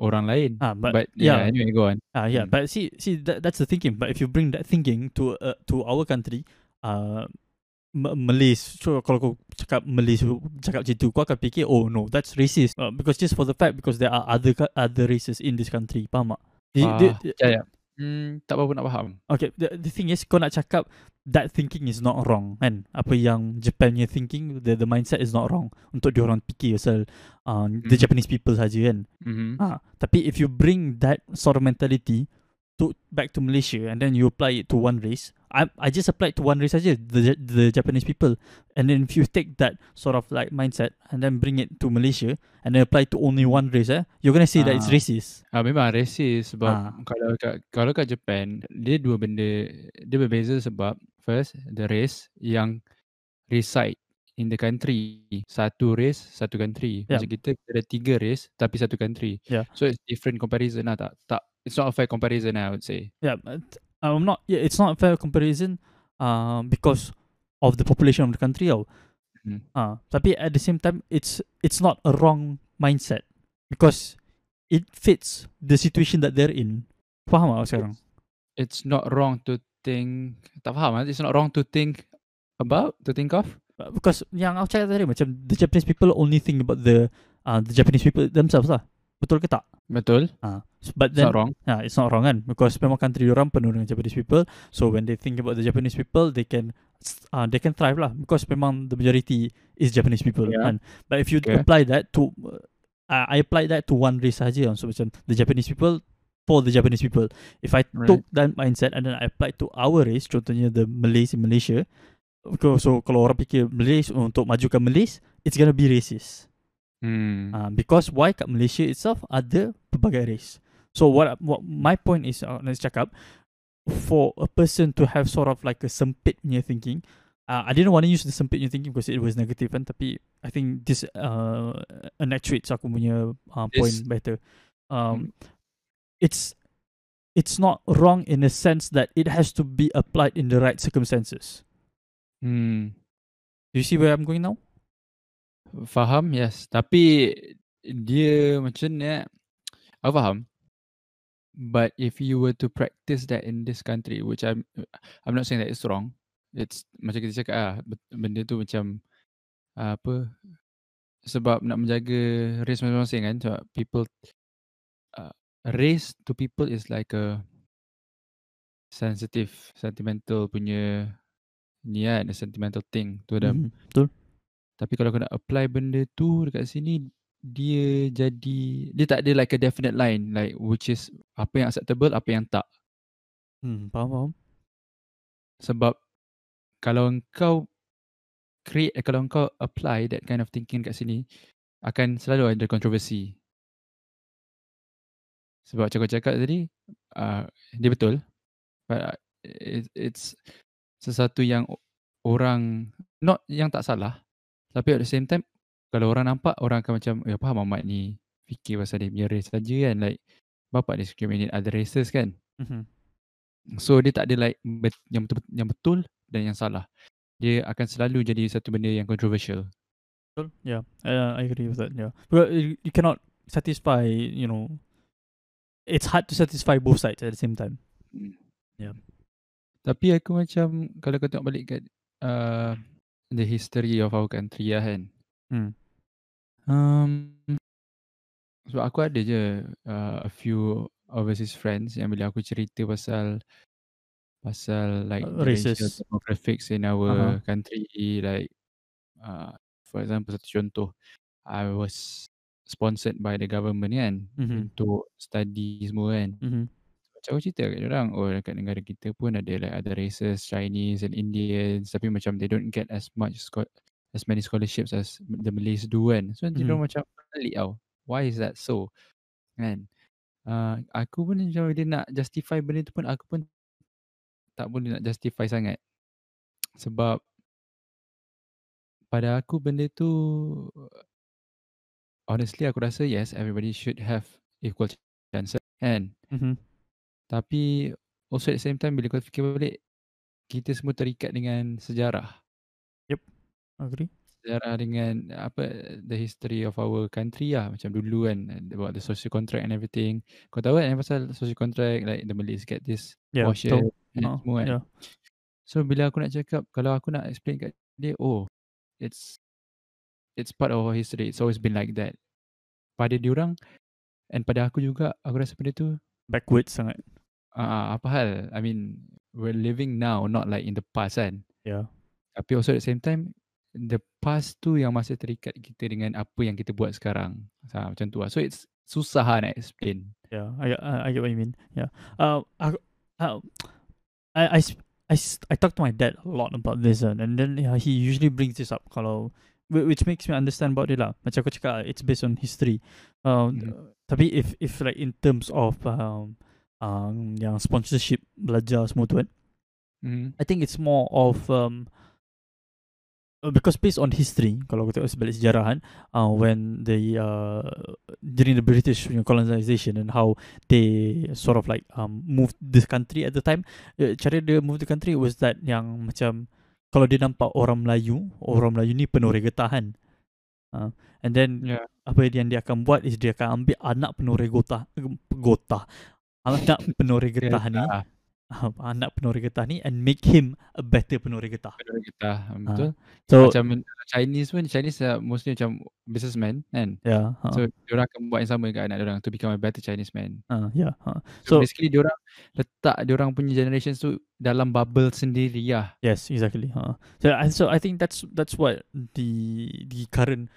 orang lain. Ah but, but, yeah, yeah, anyway go on. Ah yeah, Hmm. but see see that, that's the thinking. But if you bring that thinking to uh, to our country, uh, M- Malay, so kalau kau cakap Malay, so cakap macam tu, kau akan fikir, oh no, that's racist. Uh, because just for the fact, because there are other other races in this country, faham tak? Di- di- Ah, ya ya hmm, tak apa nak faham Okay, the, the thing is, kau nak cakap that thinking is not wrong, kan? Apa yang Japan punya thinking, the the mindset is not wrong untuk diorang fikir pasal uh, the Mhm. Japanese people saja kan? mm-hmm. Ah, tapi if you bring that sort of mentality to back to Malaysia and then you apply it to one race, I I just applied to one race saja, the the Japanese people. And then if you take that sort of like mindset and then bring it to Malaysia and then apply to only one race, eh, you're gonna say that it's racist. Ah memang racist sebab Ah. kalau kat kalau kat Japan dia dua benda dia berbeza sebab first the race yang reside in the country satu race satu country Yeah. macam kita kita ada tiga race tapi satu country Yeah. so it's different comparison lah tak tak it's not a fair comparison I would say Yeah, I'm not. Yeah, it's not a fair comparison. Uh, because of the population of the country. Oh, Hmm. uh, tapi at the same time, it's it's not a wrong mindset because it fits the situation that they're in. Faham tak sekarang? it's not wrong to think tak faham ah it's not wrong to think about to think of Uh, Because yang aku cakap tadi macam the Japanese people only think about the uh, the Japanese people themselves lah. Betul ke tak? betul Uh, but it's then not wrong Yeah, it's not wrong kan because memang country orang penuh dengan Japanese people. So when they think about the Japanese people, they can uh, they can thrive lah because memang the majority is Japanese people Yeah. kan. But if you Okay. apply that to uh, I apply that to one race saja so macam the Japanese people for the Japanese people. If I Right. took that mindset and then I applied to our race, contohnya the Malays in Malaysia. So, so kalau orang fikir Malays untuk majukan Malays, it's gonna be racist. hmm Uh, because why kat Malaysia itself ada pelbagai race. So what what my point is uh, let's check up for a person to have sort of like a sempit punya thinking. Uh, I didn't want to use the sempit punya thinking because it was negative kan tapi I think this uh actuates aku punya uh, point This- better. Um, Mm. it's it's not wrong in a sense that it has to be applied in the right circumstances. Hmm. Do you see where I'm going now? Faham, yes. Tapi dia macam ni, eh, aku faham. But if you were to practice that in this country, which I'm I'm not saying that it's wrong. It's macam kita cakap ah, benda tu macam ah, apa sebab nak menjaga race masing-masing kan sebab people uh, race to people is like a sensitive sentimental punya ni kan a sentimental thing to them Mhm, Betul. Tapi kalau kau nak apply benda tu dekat sini dia jadi dia tak ada like a definite line like which is apa yang acceptable apa yang tak. Hmm, faham faham. Sebab kalau engkau create eh, kalau engkau apply that kind of thinking kat sini akan selalu ada kontroversi. Sebab macam kau cakap tadi uh, dia betul. But uh, it, it's sesuatu yang orang not yang tak salah tapi at the same time kalau orang nampak orang akan macam ya faham Ahmad ni fikir pasal dia punya race saja kan like bapak dia discriminate other races kan Mhm. so dia tak ada like bet, yang betul yang betul dan yang salah dia akan selalu jadi satu benda yang controversial Betul. Yeah, uh, I agree with that. Yeah, but you, you cannot satisfy. You know, it's hard to satisfy both sides at the same time. Yeah. Tapi aku macam kalau kau tengok balik kat uh, the history of our country lah kan. Hmm. Um, sebab aku ada je uh, a few overseas friends yang bila aku cerita pasal pasal like Uh, the racial racist. demographics in our Uh-huh. country like uh, for example satu contoh I was sponsored by the government kan Mhm. untuk study semua kan Mhm. macam aku cerita kat orang oh dekat negara kita pun ada like other races Chinese and Indians tapi macam they don't get as much scho- as many scholarships as the Malays do kan so nanti mm. macam pelik tau why is that so kan uh, aku pun macam dia nak justify benda tu pun aku pun tak boleh nak justify sangat sebab pada aku benda tu honestly aku rasa yes everybody should have equal chances kan Mhm. Tapi also at the same time bila kau fikir balik kita semua terikat dengan sejarah. Agree. Sejarah dengan apa the history of our country lah macam dulu kan about the social contract and everything. Kau tahu kan yang pasal social contract like the Malays get this Yeah. betul. and Uh, semua kan. yeah. So bila aku nak cakap kalau aku nak explain kat dia oh it's it's part of our history. It's always been like that. Pada diorang and pada aku juga aku rasa benda tu Backwards sangat. uh, apa hal? I mean we're living now not like in the past kan. Yeah. Tapi also at the same time the past tu yang masih terikat kita dengan apa yang kita buat sekarang. Ha, macam tu lah. So it's susah lah nak explain. Yeah, I, I I get what you mean. Yeah. Uh, I, uh, I, I, I, I talk to my dad a lot about this uh, and then yeah, he usually brings this up kalau whi- which makes me understand about it lah. Macam aku cakap, it's based on history. Um, Mhm. Tapi if if like in terms of um, um, yang sponsorship belajar semua tu kan, Mm. I think it's more of um, uh, because based on history, kalau kita tengok sebalik sejarah kan, uh, when the uh, during the British colonization and how they sort of like um, moved this country at the time, uh, cara dia move the country was that yang macam kalau dia nampak orang Melayu, orang Melayu ni penoreh kan. Uh, and then Yeah. apa yang dia akan buat is dia akan ambil anak penoreh gotah, anak penoreh getah ni, Uh, anak penoreh getah ni and make him a better penoreh getah. betul kita. Betul. So macam Chinese pun Chinese uh, mostly macam businessman kan. yeah, uh, So diorang akan buat yang sama kat anak diorang to become a better Chinese man. uh, yeah. Uh. So, So basically diorang letak diorang punya generations tu dalam bubble sendiri lah. yes, exactly. Uh. So I so I think that's that's what the the current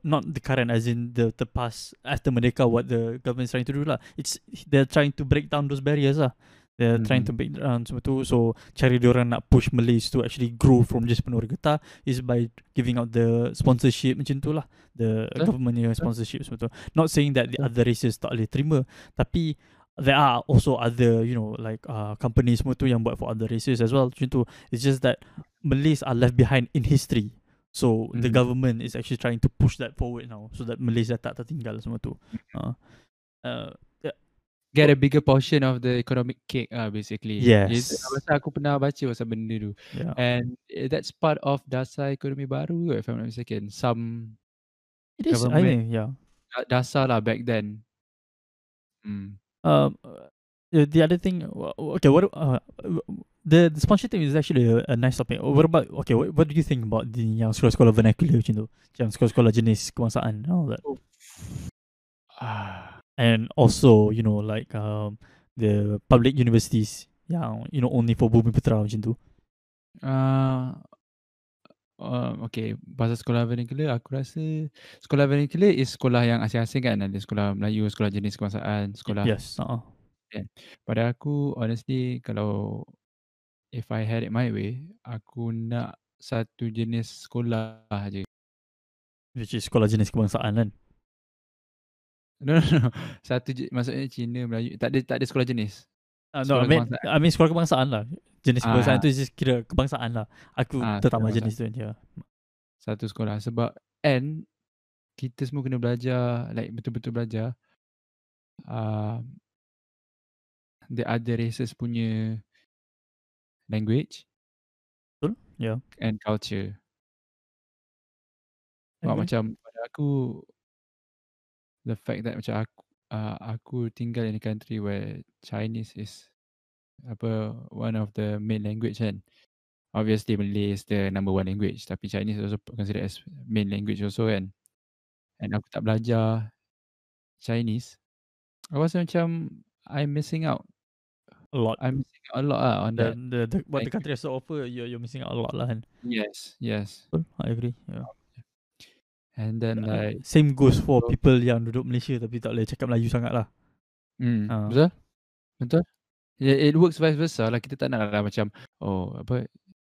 not the current as in the the past after Merdeka what the government is trying to do lah. It's they're trying to break down those barriers lah. They're trying to Mhm. break down semua tu. So cara diorang nak push Malays to actually grow from just penuri getah Is by giving out the sponsorship macam tu lah. The Betul. government punya sponsorship semua tu. Not saying that the other races tak boleh terima Tapi there are also other you know like uh, companies semua tu yang buat for other races as well. Macam tu. It's just that Malays are left behind in history. So the Mhm. government is actually trying to push that forward now So that Malaysia tak tertinggal semua tu. Uh, uh, Get a bigger portion of the economic cake ah basically. Yes. Pasal aku pernah baca pasal benda tu. yeah. And eh, that's part of dasar ekonomi baru if I'm not mistaken. Some It is, I think, yeah. dasar lah back then. Hmm. Um, uh, the, the other thing, okay, what uh, the, the sponsorship thing is actually a, a nice topic. What about okay? What, what do you think about the yang sekolah-sekolah vernacular macam tu, yang sekolah-sekolah jenis kebangsaan and all that, Ah. And also you know like um the public universities yang you know only for Bumi Putra macam tu. Uh, uh, okay, pasal sekolah vernacular, aku rasa sekolah vernacular is sekolah yang asing-asing kan. Ada sekolah Melayu, sekolah jenis kebangsaan, sekolah. Yes. Uh, Pada aku, honestly, kalau if I had it my way, aku nak satu jenis sekolah je. which is sekolah jenis kebangsaan kan. No, no, no. Satu je, maksudnya Cina, Melayu. Tak ada, tak ada sekolah jenis. Uh, no, I Sekolah mean, kebangsaan. I mean sekolah kebangsaan lah. Jenis Ah. kebangsaan tu just kira kebangsaan lah. Aku Ah, tertambah kebangsaan. jenis tu je. Satu sekolah. Sebab, and kita semua kena belajar, like betul-betul belajar. Uh, the other races punya language Betul? Ya. and culture. I Sebab macam pada aku the fact that macam aku uh, aku tinggal in a country where Chinese is apa one of the main language kan. Obviously Malay is the number one language tapi Chinese also considered as main language also kan. And aku tak belajar Chinese. Aku rasa macam I'm missing out. A lot. I'm missing out a lot lah on The, that. the, the, what the country has to offer, you're, you're missing out a lot lah kan. Yes, yes. I agree. Yeah. And then Uh, like same goes for so- people yang duduk Malaysia tapi tak boleh cakap Melayu sangat lah. Hmm, Ah. betul? Betul? Yeah, it works vice versa lah. Kita tak nak lah macam oh apa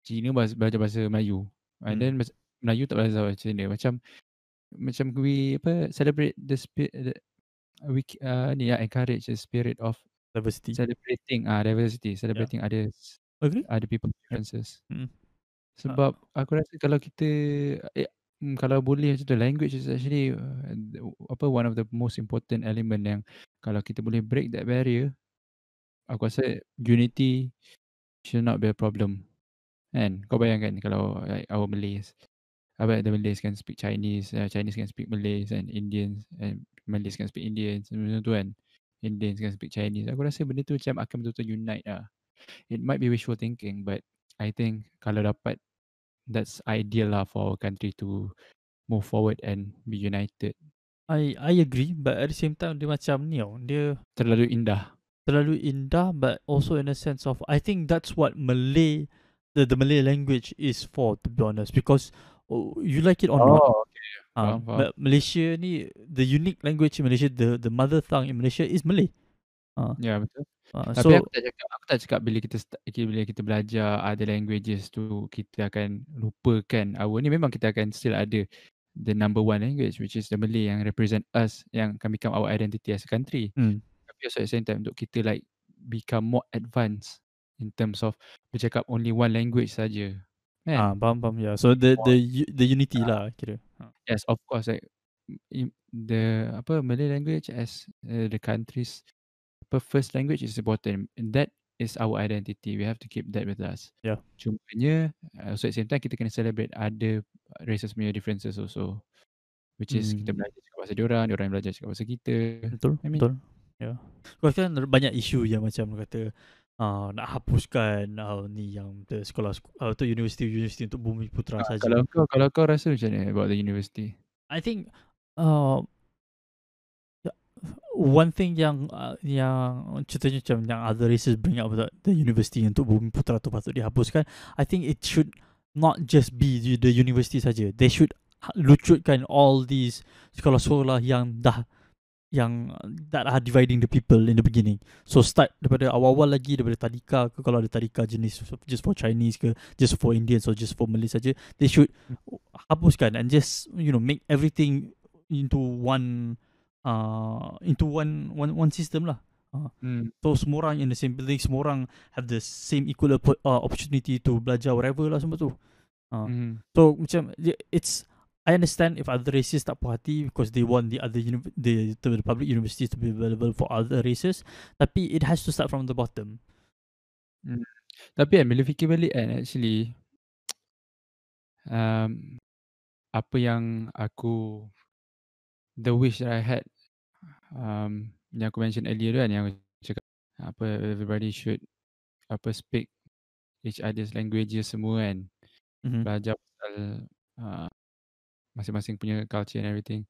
Cina bahasa, belajar bahasa Melayu. And Hmm. then Melayu tak belajar bahasa Cina. Macam macam we apa celebrate the spirit the, we uh, ni ya encourage the spirit of Diversity. celebrating ah diversity, celebrating others Agree? other people differences. Mm. Sebab aku rasa kalau kita eh, mm, kalau boleh macam tu language is actually uh, apa one of the most important element yang kalau kita boleh break that barrier aku rasa unity should not be a problem. Kan? Kau bayangkan kalau like our Malays apa the Malays can speak Chinese, uh, Chinese can speak Malays and Indians and Malays can speak Indians macam tu kan. Indians can speak Chinese. Aku rasa benda tu macam akan betul-betul unite lah. It might be wishful thinking but I think kalau dapat that's ideal lah for our country to move forward and be united. I I agree but at the same time dia macam ni tau. Dia Terlalu indah. terlalu indah but also in a sense of I think that's what Malay the, the Malay language is for to be honest because oh, you like it or not okay. uh, faham, faham. Ma- Malaysia ni the unique language in Malaysia the the mother tongue in Malaysia is Malay uh, Ya betul. Uh, Tapi so aku tak cakap aku tak cakap bila kita sta- ki- bila kita belajar other languages tu kita akan lupakan our ni memang kita akan still ada the number one language which is the Malay yang represent us yang can become our identity as a country. hmm, Tapi also at the same time untuk kita like become more advanced in terms of bercakap only one language saja. Kan? ah, faham faham yeah so the the the unity lah kira uh, Yes, of course. Like the apa Malay language as uh, the country's apa, first language is important. And that is our identity. We have to keep that with us. Yeah. Cumanya, uh, so at the same time kita kena celebrate other races punya differences also. Which is kita Hmm. belajar cakap bahasa diorang, diorang belajar cakap bahasa kita. betul I mean- betul ya yeah. Kau kan banyak isu yang macam kata uh, nak hapuskan uh, ni yang the sekolah uh, tu universiti universiti untuk bumi putra Ah, saja kalau kau kalau kau rasa macam ni about the university? I think uh, one thing yang uh, yang contohnya macam yang other races bring up the university untuk bumi putra tu patut dihapuskan I think it should not just be the, the university saja they should lucutkan all these sekolah-sekolah yang dah yang that are dividing the people in the beginning. So start daripada awal-awal lagi daripada tadika ke kalau ada tadika jenis just for Chinese ke just for Indians or just for Malay saja they should hapuskan and just you know make everything into one uh into one one one system lah. Hmm. So semua orang in the same building semua orang have the same equal oppo- uh, opportunity to belajar whatever lah semua tu. Uh, Hmm. So macam it's I understand if other races tak puas hati because they want the other uni- the, the public universities to be available for other races. Tapi it has to start from the bottom. Hmm. Tapi kan bila fikir balik kan actually um, apa yang aku the wish that I had um, yang aku mention earlier tu kan yang aku cakap apa everybody should apa speak each other's languages semua kan. Mm-hmm. belajar pasal uh, masing-masing punya culture and everything.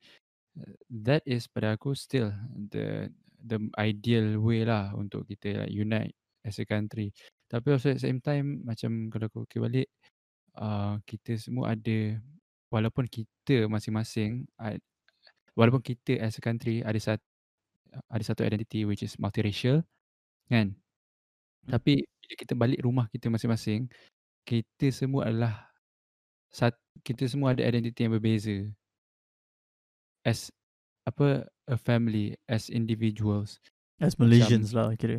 That is pada aku still the the ideal way lah untuk kita like unite as a country. Tapi also at the same time macam kalau aku fikir balik uh, kita semua ada walaupun kita masing-masing walaupun kita as a country ada satu ada satu identity which is multiracial kan tapi bila kita balik rumah kita masing-masing kita semua adalah sat, kita semua ada identiti yang berbeza as apa a family as individuals As Macam- Malaysians lah kira.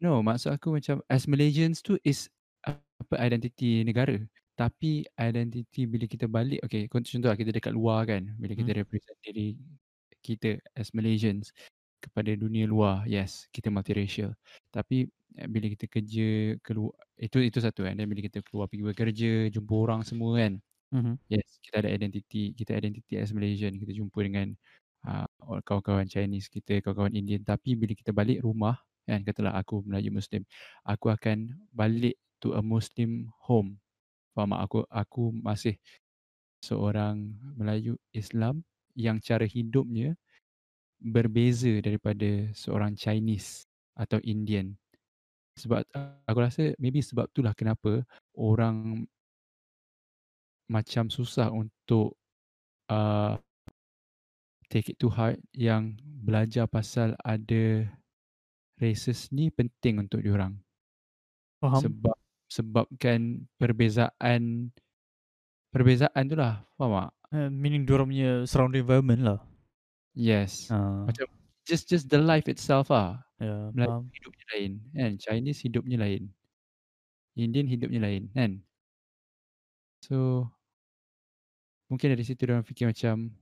No, maksud aku macam as Malaysians tu is apa identiti negara. Tapi identiti bila kita balik, okay, contoh lah kita dekat luar kan, bila kita Hmm. represent diri kita as Malaysians kepada dunia luar, yes, kita multiracial. Tapi eh, bila kita kerja keluar, itu itu satu kan. Dan bila kita keluar pergi bekerja, jumpa orang semua kan, Mm-hmm. Yes, kita ada identiti, kita identiti as Malaysian, kita jumpa dengan uh, kawan-kawan Chinese kita, kawan-kawan Indian. Tapi bila kita balik rumah, kan, katalah aku Melayu Muslim, aku akan balik to a Muslim home. Faham? Aku, aku masih seorang Melayu Islam yang cara hidupnya berbeza daripada seorang Chinese atau Indian. Sebab aku rasa maybe sebab itulah kenapa orang macam susah untuk uh, take it to heart yang belajar pasal ada races ni penting untuk diorang Faham? sebab sebabkan perbezaan perbezaan tu lah faham tak? Uh, meaning diorang punya surrounding environment lah. Yes. Uh, Macam just just the life itself ah. yeah, Melayu faham. hidupnya lain kan. Chinese hidupnya lain. Indian hidupnya lain kan. So mungkin dari situ orang fikir macam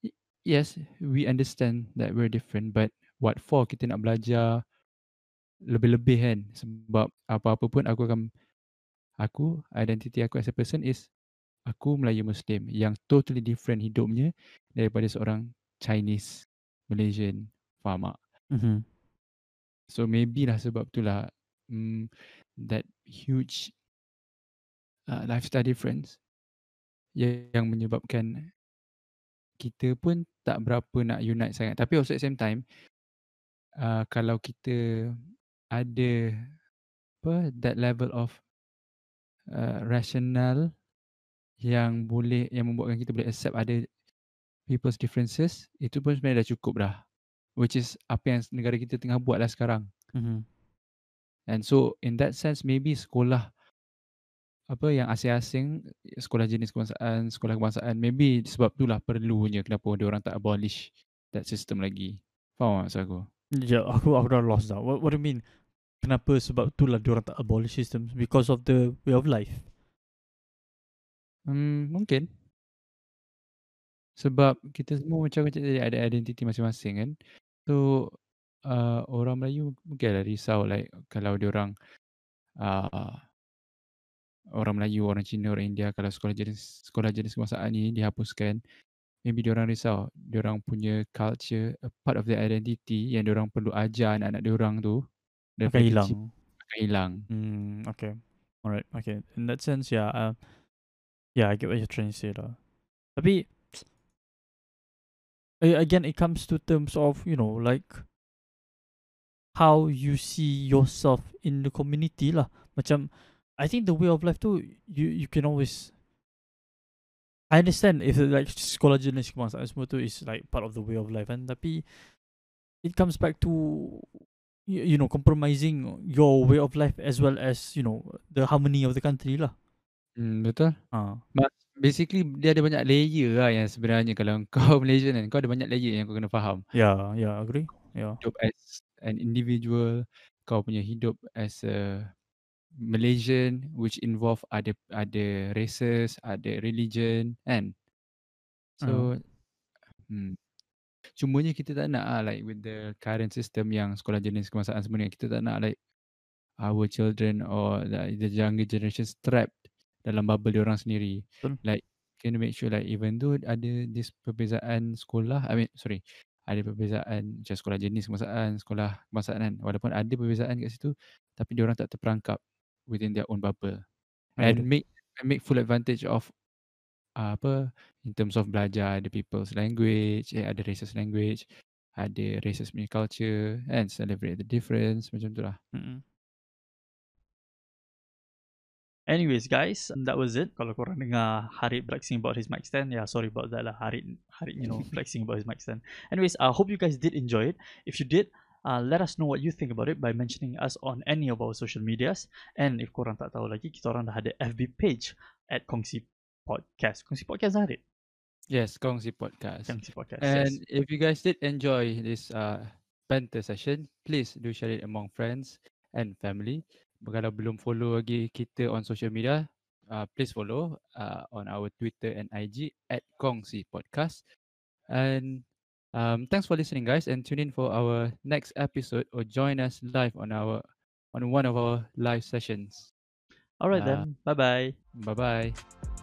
"Y- yes we understand that we're different but what for kita nak belajar lebih-lebih kan sebab apa-apa pun aku akan aku identity aku as a person is aku Melayu Muslim yang totally different hidupnya daripada seorang Chinese Malaysian faham tak? Mm-hmm. So maybe lah sebab tu lah mm, that huge uh, lifestyle difference yang, yang menyebabkan kita pun tak berapa nak unite sangat. Tapi also at the same time uh, kalau kita ada apa that level of uh, rational yang boleh yang membuatkan kita boleh accept ada people's differences itu pun sebenarnya dah cukup dah which is apa yang negara kita tengah buat lah sekarang Mm-hmm. And so in that sense maybe sekolah apa yang asing-asing sekolah jenis kebangsaan, sekolah kebangsaan maybe sebab itulah perlunya kenapa dia orang tak abolish that system lagi. Faham tak maksud aku? Yeah, aku aku dah lost dah. What, what do you mean? Kenapa sebab itulah diorang tak abolish systems because of the way of life. Hmm, mungkin. Sebab kita semua macam macam tadi ada identiti masing-masing kan. So uh, orang Melayu mungkinlah risau like kalau dia orang uh, orang Melayu, orang Cina, orang India kalau sekolah jenis sekolah jenis kebangsaan ni dihapuskan maybe dia orang risau dia orang punya culture a part of their identity yang dia orang perlu ajar anak-anak dia orang tu Daripada hilang. kecil akan hilang. Hmm, okay. Alright, okay. In that sense, yeah. Uh, yeah, I get what you're trying to say lah. Tapi, again, it comes to terms of, you know, like, how you see yourself in the community lah. Macam, I think the way of life tu, you you can always, I understand if like sekolah jenis kebangsaan semua tu is like part of the way of life kan tapi it comes back to you, know compromising your way of life as well as you know the harmony of the country lah. Hmm, betul. Ha. But basically dia ada banyak layer lah yang sebenarnya kalau kau Malaysian kan kau ada banyak layer yang kau kena faham. Yeah, yeah, agree. Yeah. Hidup as an individual, kau punya hidup as a Malaysian which involve ada ada races, ada religion kan. So hmm. Cumanya kita tak nak lah like with the current system yang sekolah jenis kebangsaan semua ni kita tak nak like our children or the, the younger generation trapped dalam bubble orang sendiri. Betul. Like kena make sure like even though ada this perbezaan sekolah, I mean sorry, ada perbezaan macam sekolah jenis kebangsaan, sekolah kebangsaan kan. Walaupun ada perbezaan kat situ, tapi dia orang tak terperangkap within their own bubble. And make and make full advantage of uh, apa in terms of belajar ada people's language, eh, ada races language, ada races punya culture and celebrate the difference macam tu lah. Mm-mm. Anyways guys, that was it. Kalau korang dengar Harid flexing about his mic stand, yeah, sorry about that lah. Harid, Harid, you know, flexing about his mic stand. Anyways, I hope you guys did enjoy it. If you did, uh, let us know what you think about it by mentioning us on any of our social medias. And if korang tak tahu lagi, kita orang dah ada FB page at Kongsi Podcast. Kongsi Podcast dah ada? Yes, Kongsi Podcast. Kongsi Podcast, And yes. if you guys did enjoy this uh, banter session, please do share it among friends and family. Kalau belum follow lagi kita on social media, uh, please follow uh, on our Twitter and IG at Kongsi Podcast. And um, thanks for listening, guys, and tune in for our next episode or join us live on our on one of our live sessions. Alright uh, then, bye-bye. Bye bye.